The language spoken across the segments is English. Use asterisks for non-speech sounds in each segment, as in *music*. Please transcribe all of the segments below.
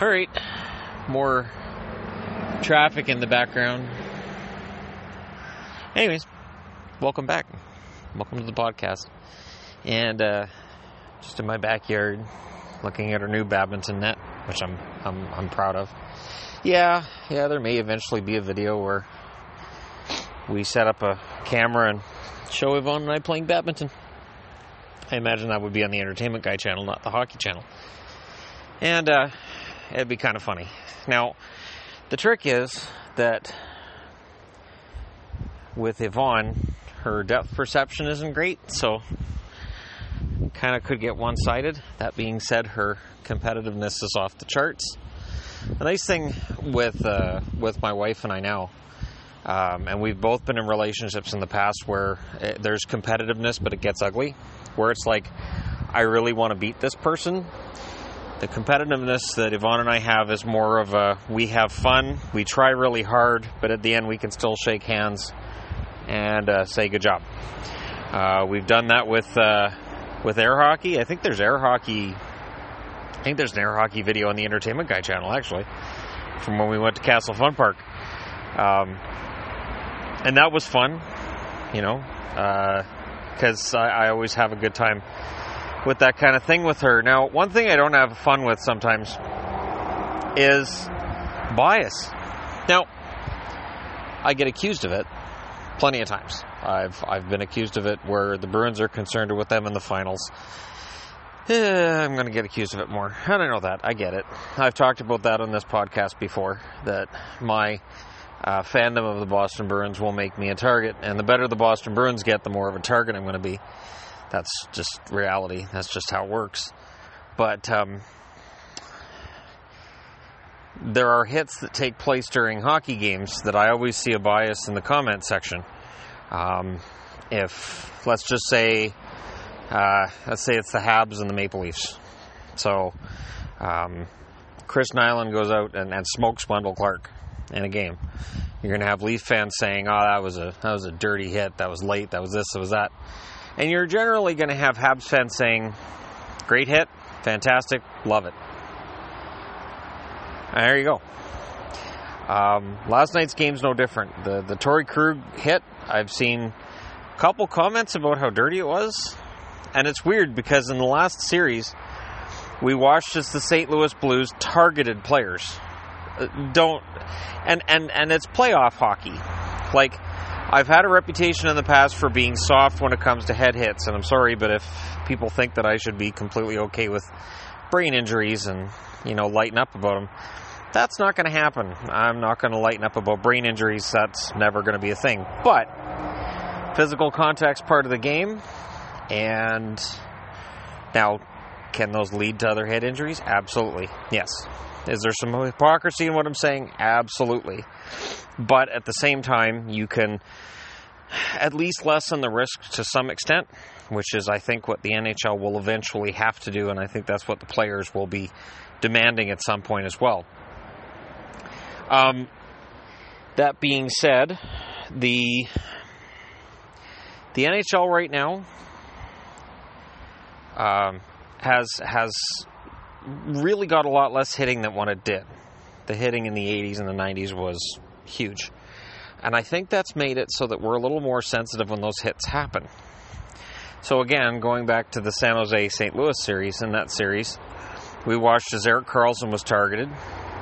All right, more traffic in the background. Anyways, welcome back. Welcome to the podcast. And uh, just in my backyard, looking at our new badminton net, which I'm I'm I'm proud of. Yeah, yeah, there may eventually be a video where we set up a camera and show Yvonne and I playing badminton. I imagine that would be on the Entertainment Guy channel, not the Hockey channel. And uh, it'd be kind of funny. Now, the trick is that with Yvonne, her depth perception isn't great, so kind of could get one sided. That being said, her competitiveness is off the charts. The nice thing with uh, with my wife and I now, um, and we've both been in relationships in the past where it, there's competitiveness, but it gets ugly. Where it's like, I really want to beat this person. The competitiveness that Yvonne and I have is more of a we have fun, we try really hard, but at the end we can still shake hands and uh, say good job. Uh, we've done that with uh, with air hockey. I think there's air hockey. I think there's an air hockey video on the Entertainment Guy channel actually, from when we went to Castle Fun Park, um, and that was fun. You know, because I, I always have a good time with that kind of thing with her. Now, one thing I don't have fun with sometimes is bias. Now, I get accused of it plenty of times. I've I've been accused of it where the Bruins are concerned with them in the finals. Eh, I'm going to get accused of it more. I don't know that. I get it. I've talked about that on this podcast before. That my uh, fandom of the Boston Bruins will make me a target, and the better the Boston Bruins get, the more of a target I'm going to be. That's just reality. That's just how it works. But um, there are hits that take place during hockey games that I always see a bias in the comment section. Um, if let's just say, uh, let's say it's the Habs and the Maple Leafs. So um, Chris Nilan goes out and, and smokes Wendell Clark in a game. You're going to have Leaf fans saying, "Oh, that was a that was a dirty hit. That was late. That was this. That was that." And you're generally going to have Habs fans saying, "Great hit, fantastic, love it." And there you go. Um, last night's game's no different. The the Torey Krug hit, I've seen a couple comments about how dirty it was, and it's weird because in the last series, we watched as the St. Louis Blues targeted players. Uh, don't, and and and it's playoff hockey. Like I've had a reputation in the past for being soft when it comes to head hits, and I'm sorry, but if people think that I should be completely okay with brain injuries and you know lighten up about them, that's not going to happen. I'm not going to lighten up about brain injuries. That's never going to be a thing. But physical contact's part of the game, and now can those lead to other head injuries? Absolutely, yes. Is there some hypocrisy in what I'm saying? Absolutely. But at the same time, you can at least lessen the risk to some extent, which is, I think, what the NHL will eventually have to do, and I think that's what the players will be demanding at some point as well. Um, that being said, the the NHL right now um, has has really got a lot less hitting than what it did. The hitting in the 80s and the 90s was huge. And I think that's made it so that we're a little more sensitive when those hits happen. So, again, going back to the San Jose St. Louis series, in that series, we watched as Erik Karlsson was targeted,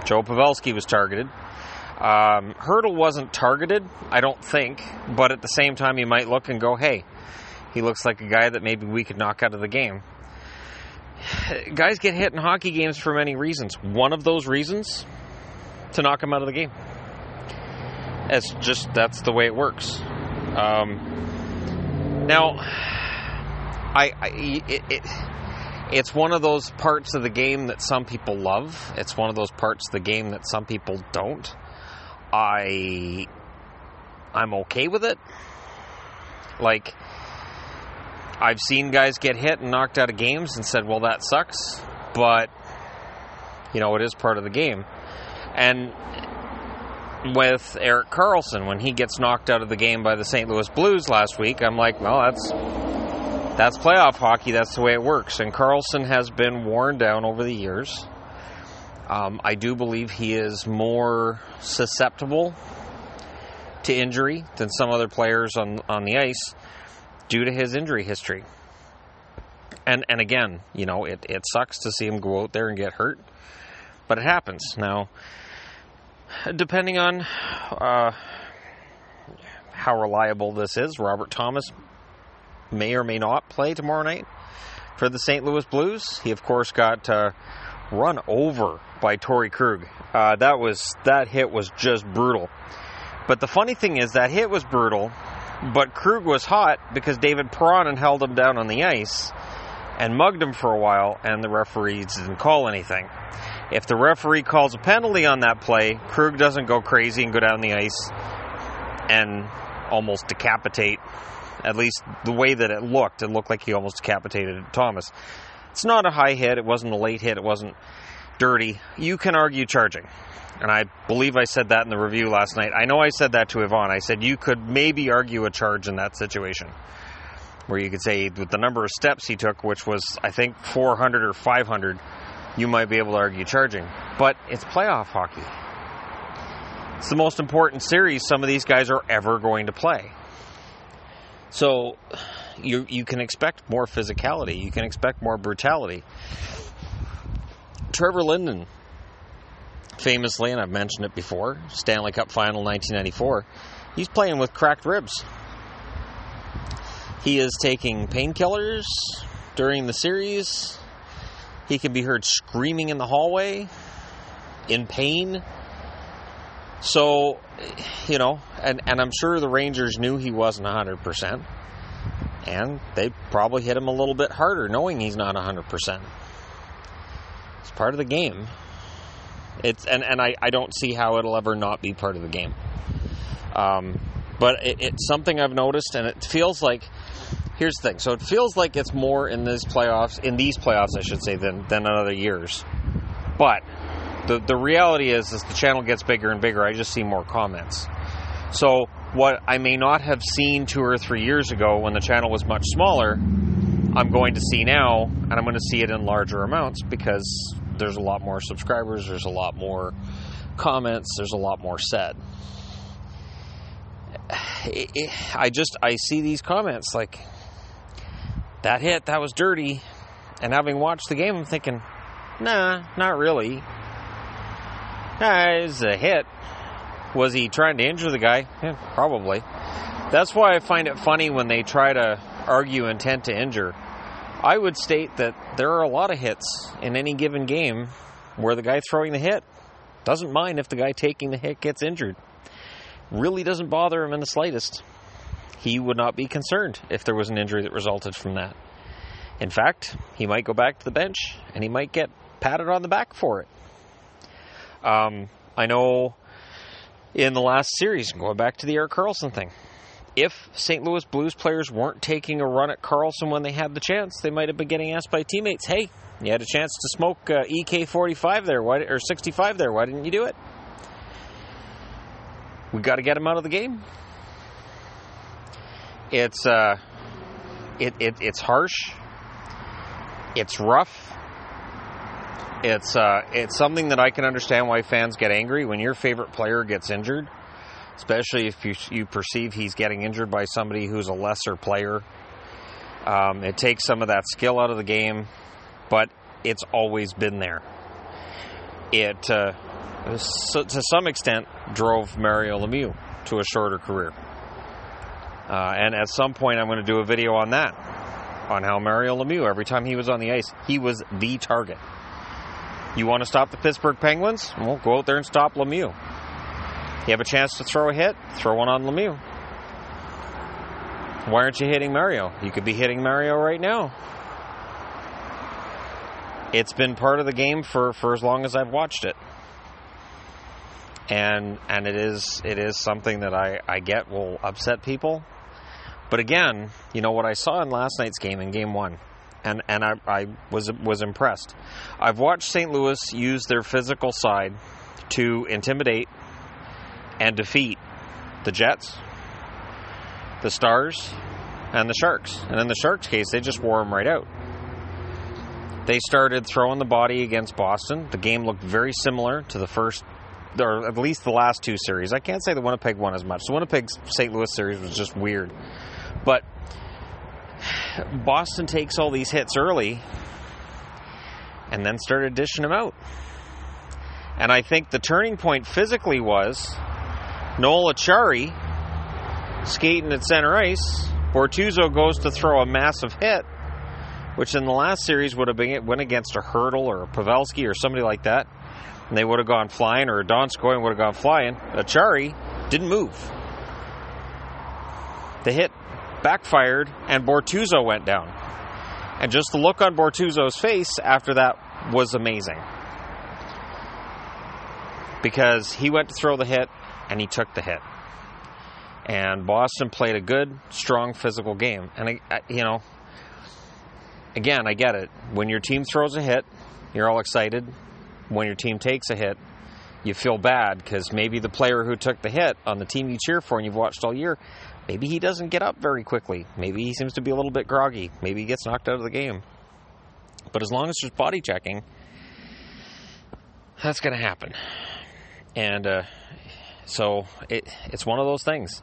Joe Pavelski was targeted. Um, Hertl wasn't targeted, I don't think, but at the same time, you might look and go, hey, he looks like a guy that maybe we could knock out of the game *sighs* guys get hit in hockey games for many reasons. One of those reasons to knock them out of the game. It's just that's the way it works. Um, now, I, I it, it, it's one of those parts of the game that some people love. It's one of those parts of the game that some people don't. I I'm okay with it. Like I've seen guys get hit and knocked out of games and said, well, that sucks, but, you know, it is part of the game. And with Erik Karlsson when he gets knocked out of the game by the St. Louis Blues last week, I'm like, well, that's. That's playoff hockey. That's the way it works. And Karlsson has been worn down over the years. Um, I do believe he is more susceptible to injury than some other players on on the ice due to his injury history. And and again, you know, it, it sucks to see him go out there and get hurt, but it happens. Now, depending on uh, how reliable this is, Robert Thomas may or may not play tomorrow night for the St. Louis Blues. He, of course, got uh, run over by Torey Krug. Uh, that was that hit was just brutal. But the funny thing is that hit was brutal, but Krug was hot because David Perron held him down on the ice and mugged him for a while, and the referees didn't call anything. If the referee calls a penalty on that play, Krug doesn't go crazy and go down the ice and almost decapitate. At least the way that it looked, it looked like he almost decapitated Thomas. It's not a high hit. It wasn't a late hit. It wasn't dirty. You can argue charging. And I believe I said that in the review last night. I know I said that to Yvonne. I said you could maybe argue a charge in that situation. Where you could say, with the number of steps he took, which was, I think, 400 or 500, you might be able to argue charging. But it's playoff hockey. It's the most important series some of these guys are ever going to play. So you you can expect more physicality. You can expect more brutality. Trevor Linden, famously, and I've mentioned it before, Stanley Cup Final 1994, he's playing with cracked ribs. He is taking painkillers during the series. He can be heard screaming in the hallway in pain. So, you know, and, and I'm sure the Rangers knew he wasn't 100%. And they probably hit him a little bit harder knowing he's not 100%. It's part of the game. It's and, and I, I don't see how it'll ever not be part of the game. Um, but it, it's something I've noticed, and it feels like here's the thing. So it feels like it's more in these playoffs, in these playoffs, I should say, than than in other years. But the the reality is, as the channel gets bigger and bigger, I just see more comments. So what I may not have seen two or three years ago when the channel was much smaller, I'm going to see now, and I'm going to see it in larger amounts because there's a lot more subscribers, there's a lot more comments, there's a lot more said. *sighs* I just I see these comments like that hit that was dirty, and having watched the game, I'm thinking, nah, not really. Nah, was a hit. Was he trying to injure the guy? Yeah, probably. That's why I find it funny when they try to argue intent to injure. I would state that there are a lot of hits in any given game where the guy throwing the hit doesn't mind if the guy taking the hit gets injured. Really doesn't bother him in the slightest. He would not be concerned if there was an injury that resulted from that. In fact, he might go back to the bench and he might get patted on the back for it. Um, I know in the last series, going back to the Erik Karlsson thing, if St. Louis Blues players weren't taking a run at Karlsson when they had the chance, they might have been getting asked by teammates, "Hey, you had a chance to smoke uh, EK 45 there, why, or 65 there. Why didn't you do it?" We got to get him out of the game. It's uh, it, it it's harsh. It's rough. It's uh, it's something that I can understand why fans get angry when your favorite player gets injured, especially if you you perceive he's getting injured by somebody who's a lesser player. Um, it takes some of that skill out of the game, but it's always been there. It uh, so, to some extent drove Mario Lemieux to a shorter career, uh, and at some point I'm going to do a video on that, on how Mario Lemieux every time he was on the ice he was the target. You want to stop the Pittsburgh Penguins? Well, go out there and stop Lemieux. You have a chance to throw a hit, throw one on Lemieux. Why aren't you hitting Mario? You could be hitting Mario right now. It's been part of the game for, for as long as I've watched it. And and it is it is something that I, I get will upset people. But again, you know what I saw in last night's game in game one and and I, I was was impressed. I've watched St. Louis use their physical side to intimidate and defeat the Jets, the Stars, and the Sharks. And in the Sharks' case, they just wore them right out. they started throwing the body against Boston. The game looked very similar to the first, or at least the last two series. I can't say the Winnipeg one as much. The Winnipeg St. Louis series was just weird. But Boston takes all these hits early and then started dishing them out. And I think the turning point physically was Noel Acciari skating at center ice. Bortuzzo goes to throw a massive hit, which in the last series would have been went against a Hertl or a Pavelski or somebody like that, and they would have gone flying, or Donskoy would have gone flying. Acciari didn't move. The hit backfired, and Bortuzzo went down. And just the look on Bortuzzo's face after that was amazing. Because he went to throw the hit, and he took the hit. And Boston played a good, strong physical game. And, I, you know, again, I get it. When your team throws a hit, you're all excited. When your team takes a hit, you feel bad because maybe the player who took the hit on the team you cheer for and you've watched all year, maybe he doesn't get up very quickly. Maybe he seems to be a little bit groggy. Maybe he gets knocked out of the game. But as long as there's body checking, that's going to happen. And uh, so it, it's one of those things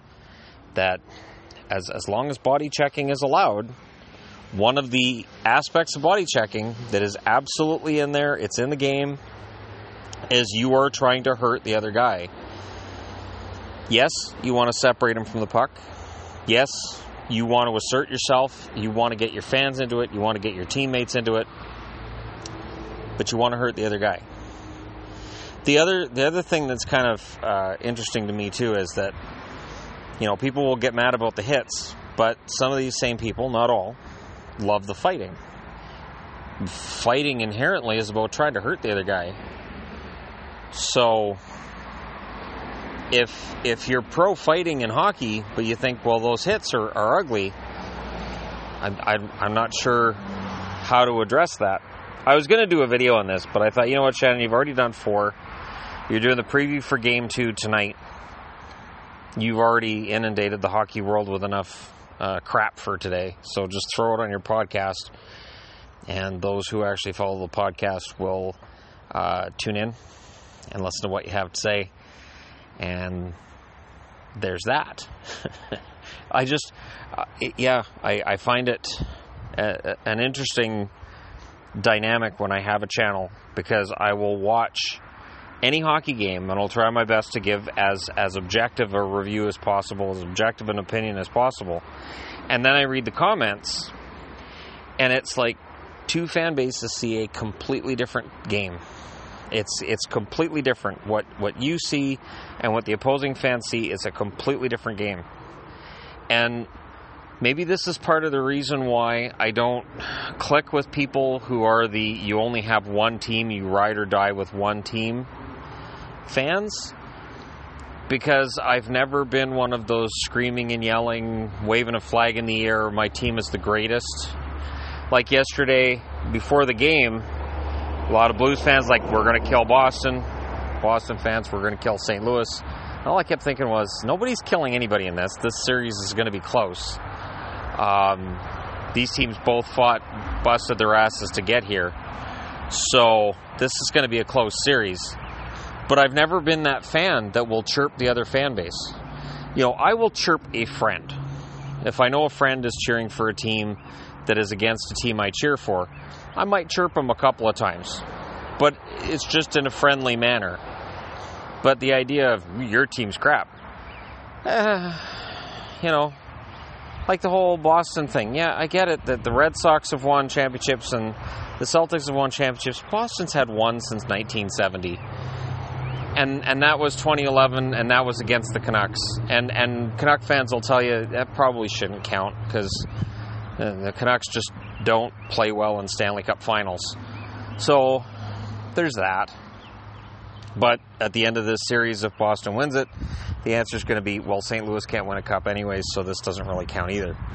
that as, as long as body checking is allowed, one of the aspects of body checking that is absolutely in there, it's in the game, is you are trying to hurt the other guy. Yes, you want to separate him from the puck. Yes, you want to assert yourself. You want to get your fans into it. You want to get your teammates into it. But you want to hurt the other guy. The other, the other thing that's kind of uh, interesting to me too is that you know, people will get mad about the hits, but some of these same people, not all, love the fighting. Fighting inherently is about trying to hurt the other guy. So if if you're pro fighting in hockey, but you think, well, those hits are, are ugly, I'm, I'm, I'm not sure how to address that. I was going to do a video on this, but I thought, you know what, Shannon, you've already done four. You're doing the preview for game two tonight you've already inundated the hockey world with enough uh, crap for today. So just throw it on your podcast, and those who actually follow the podcast will uh, tune in and listen to what you have to say. And there's that. *laughs* I just, uh, yeah, I, I, find it a, a, an interesting dynamic when I have a channel because I will watch any hockey game, and I'll try my best to give as as objective a review as possible, as objective an opinion as possible. And then I read the comments, and it's like two fan bases see a completely different game. It's it's completely different. What what you see and what the opposing fans see is a completely different game. And maybe this is part of the reason why I don't click with people who are the you only have one team, you ride or die with one team fans because I've never been one of those screaming and yelling, waving a flag in the air, my team is the greatest. Like yesterday, before the game, a lot of Blues fans like, we're going to kill Boston. Boston fans, we're going to kill St. Louis. All I kept thinking was, nobody's killing anybody in this. This series is going to be close. Um, these teams both fought, busted their asses to get here. So this is going to be a close series. But I've never been that fan that will chirp the other fan base. You know, I will chirp a friend. If I know a friend is cheering for a team that is against a team I cheer for, I might chirp them a couple of times. But it's just in a friendly manner. But the idea of your team's crap, *sighs* you know, like the whole Boston thing. Yeah, I get it that the Red Sox have won championships and the Celtics have won championships. Boston's had one since 1970 and and that was 2011, and that was against the Canucks. And and Canuck fans will tell you that probably shouldn't count because the Canucks just don't play well in Stanley Cup Finals. So there's that. But at the end of this series, if Boston wins it, the answer is going to be well, St. Louis can't win a cup anyways, so this doesn't really count either. *sighs*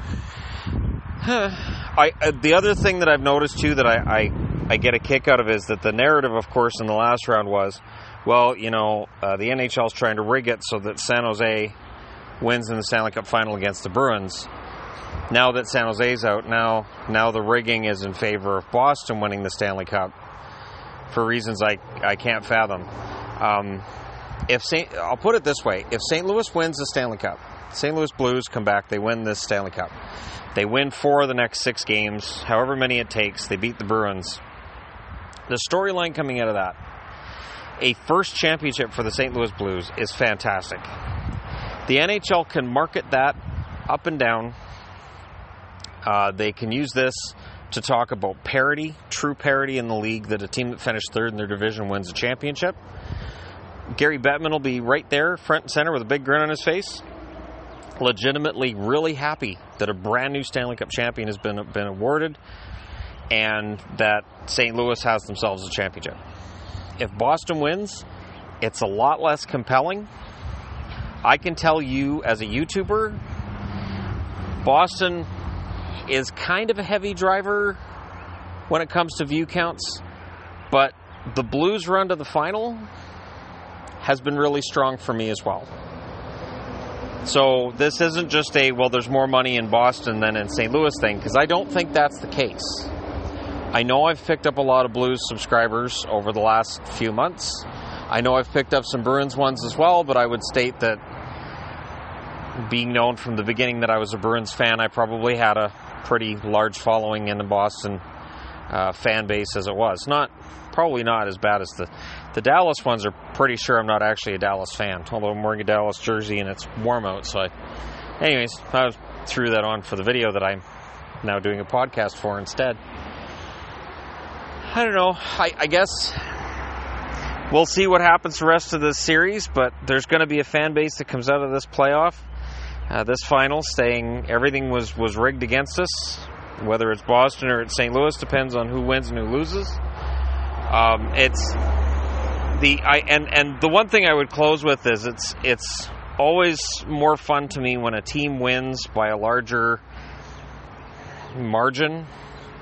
I uh, the other thing that I've noticed too that I, I I get a kick out of is that the narrative, of course, in the last round was well, you know, uh, the NHL is trying to rig it so that San Jose wins in the Stanley Cup final against the Bruins. Now that San Jose's out, now now the rigging is in favor of Boston winning the Stanley Cup for reasons I I can't fathom. Um, if Saint, I'll put it this way: if St. Louis wins the Stanley Cup, St. Louis Blues come back, they win this Stanley Cup. They win four of the next six games, however many it takes. They beat the Bruins. The storyline coming out of that, a first championship for the St. Louis Blues, is fantastic. The NHL can market that up and down. Uh, they can use this to talk about parity, true parity in the league, that a team that finished third in their division wins a championship. Gary Bettman will be right there, front and center, with a big grin on his face. Legitimately, really happy that a brand new Stanley Cup champion has been been awarded, and that St. Louis has themselves a championship. If Boston wins, it's a lot less compelling. I can tell you as a YouTuber, Boston is kind of a heavy driver when it comes to view counts, but the Blues run to the final has been really strong for me as well. So this isn't just a, well, there's more money in Boston than in St. Louis thing, because I don't think that's the case. I know I've picked up a lot of Blues subscribers over the last few months. I know I've picked up some Bruins ones as well, but I would state that being known from the beginning that I was a Bruins fan, I probably had a pretty large following in the Boston uh, fan base as it was. Not probably not as bad as the the Dallas ones are pretty sure I'm not actually a Dallas fan, although I'm wearing a Dallas jersey and it's warm out. So, I, anyways, I threw that on for the video that I'm now doing a podcast for instead. I don't know. I, I guess we'll see what happens the rest of this series, but there's going to be a fan base that comes out of this playoff, uh, this final, saying everything was, was rigged against us. Whether it's Boston or it's St. Louis depends on who wins and who loses. Um, it's the I and and the one thing I would close with is it's it's always more fun to me when a team wins by a larger margin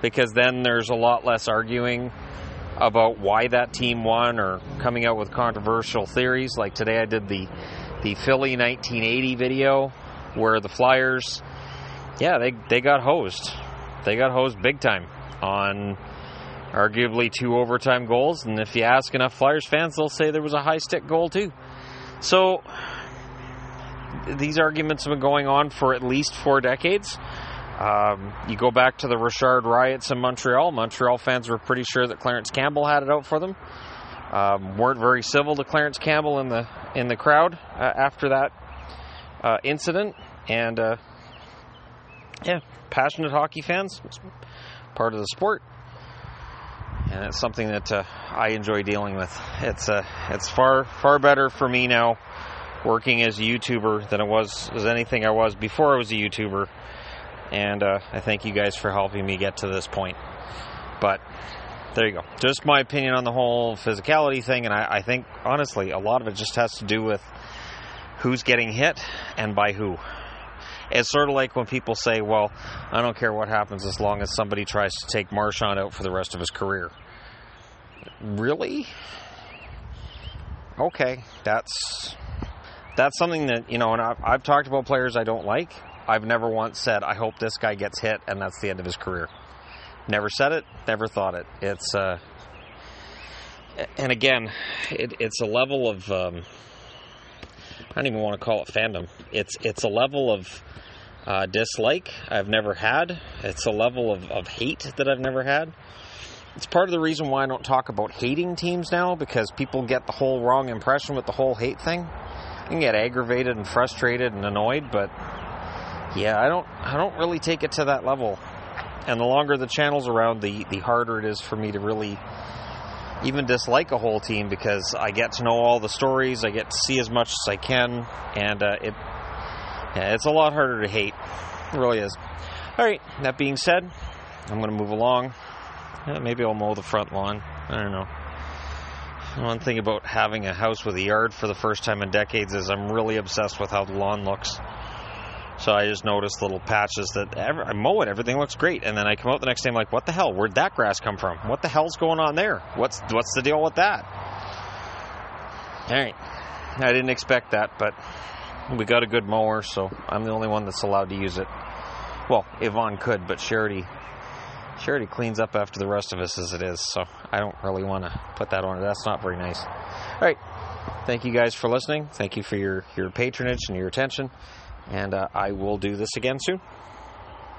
because then there's a lot less arguing about why that team won or coming out with controversial theories. Like today, I did the the Philly 1980 video where the Flyers, yeah, they they got hosed. They got hosed big time on arguably two overtime goals. And if you ask enough Flyers fans, they'll say there was a high stick goal too. So these arguments have been going on for at least four decades. Um, you go back to the Richard riots in Montreal. Montreal fans were pretty sure that Clarence Campbell had it out for them. Um, weren't very civil to Clarence Campbell in the in the crowd uh, after that uh, incident, and uh, yeah, passionate hockey fans, part of the sport and it's something that uh, I enjoy dealing with. It's uh, it's far far better for me now working as a YouTuber than it was as anything I was before I was a YouTuber. And uh, I thank you guys for helping me get to this point. But there you go. Just my opinion on the whole physicality thing, and I, I think honestly a lot of it just has to do with who's getting hit and by who. It's sort of like when people say, well, I don't care what happens as long as somebody tries to take Marchand out for the rest of his career. Really? Okay, that's that's something that you know, and I've, I've talked about players I don't like. I've never once said I hope this guy gets hit and that's the end of his career. Never said it, never thought it. It's uh, and again, it, it's a level of um, I don't even want to call it fandom. It's it's a level of uh, dislike I've never had. It's a level of, of hate that I've never had. It's part of the reason why I don't talk about hating teams now because people get the whole wrong impression with the whole hate thing. You can get aggravated and frustrated and annoyed, but yeah, I don't I don't really take it to that level. And the longer the channel's around, the the harder it is for me to really even dislike a whole team because I get to know all the stories, I get to see as much as I can, and uh, it yeah, it's a lot harder to hate. It really is. All right. That being said, I'm going to move along. Yeah, maybe I'll mow the front lawn. I don't know. One thing about having a house with a yard for the first time in decades is I'm really obsessed with how the lawn looks. So I just noticed little patches that ever, I mow it, everything looks great, and then I come out the next day, I'm like, what the hell? Where'd that grass come from? What the hell's going on there? What's what's the deal with that? All right, I didn't expect that, but we got a good mower, so I'm the only one that's allowed to use it. Well, Yvonne could, but she already cleans up after the rest of us as it is, so I don't really want to put that on her. That's not very nice. All right. Thank you guys for listening. Thank you for your, your patronage and your attention. And uh, I will do this again soon.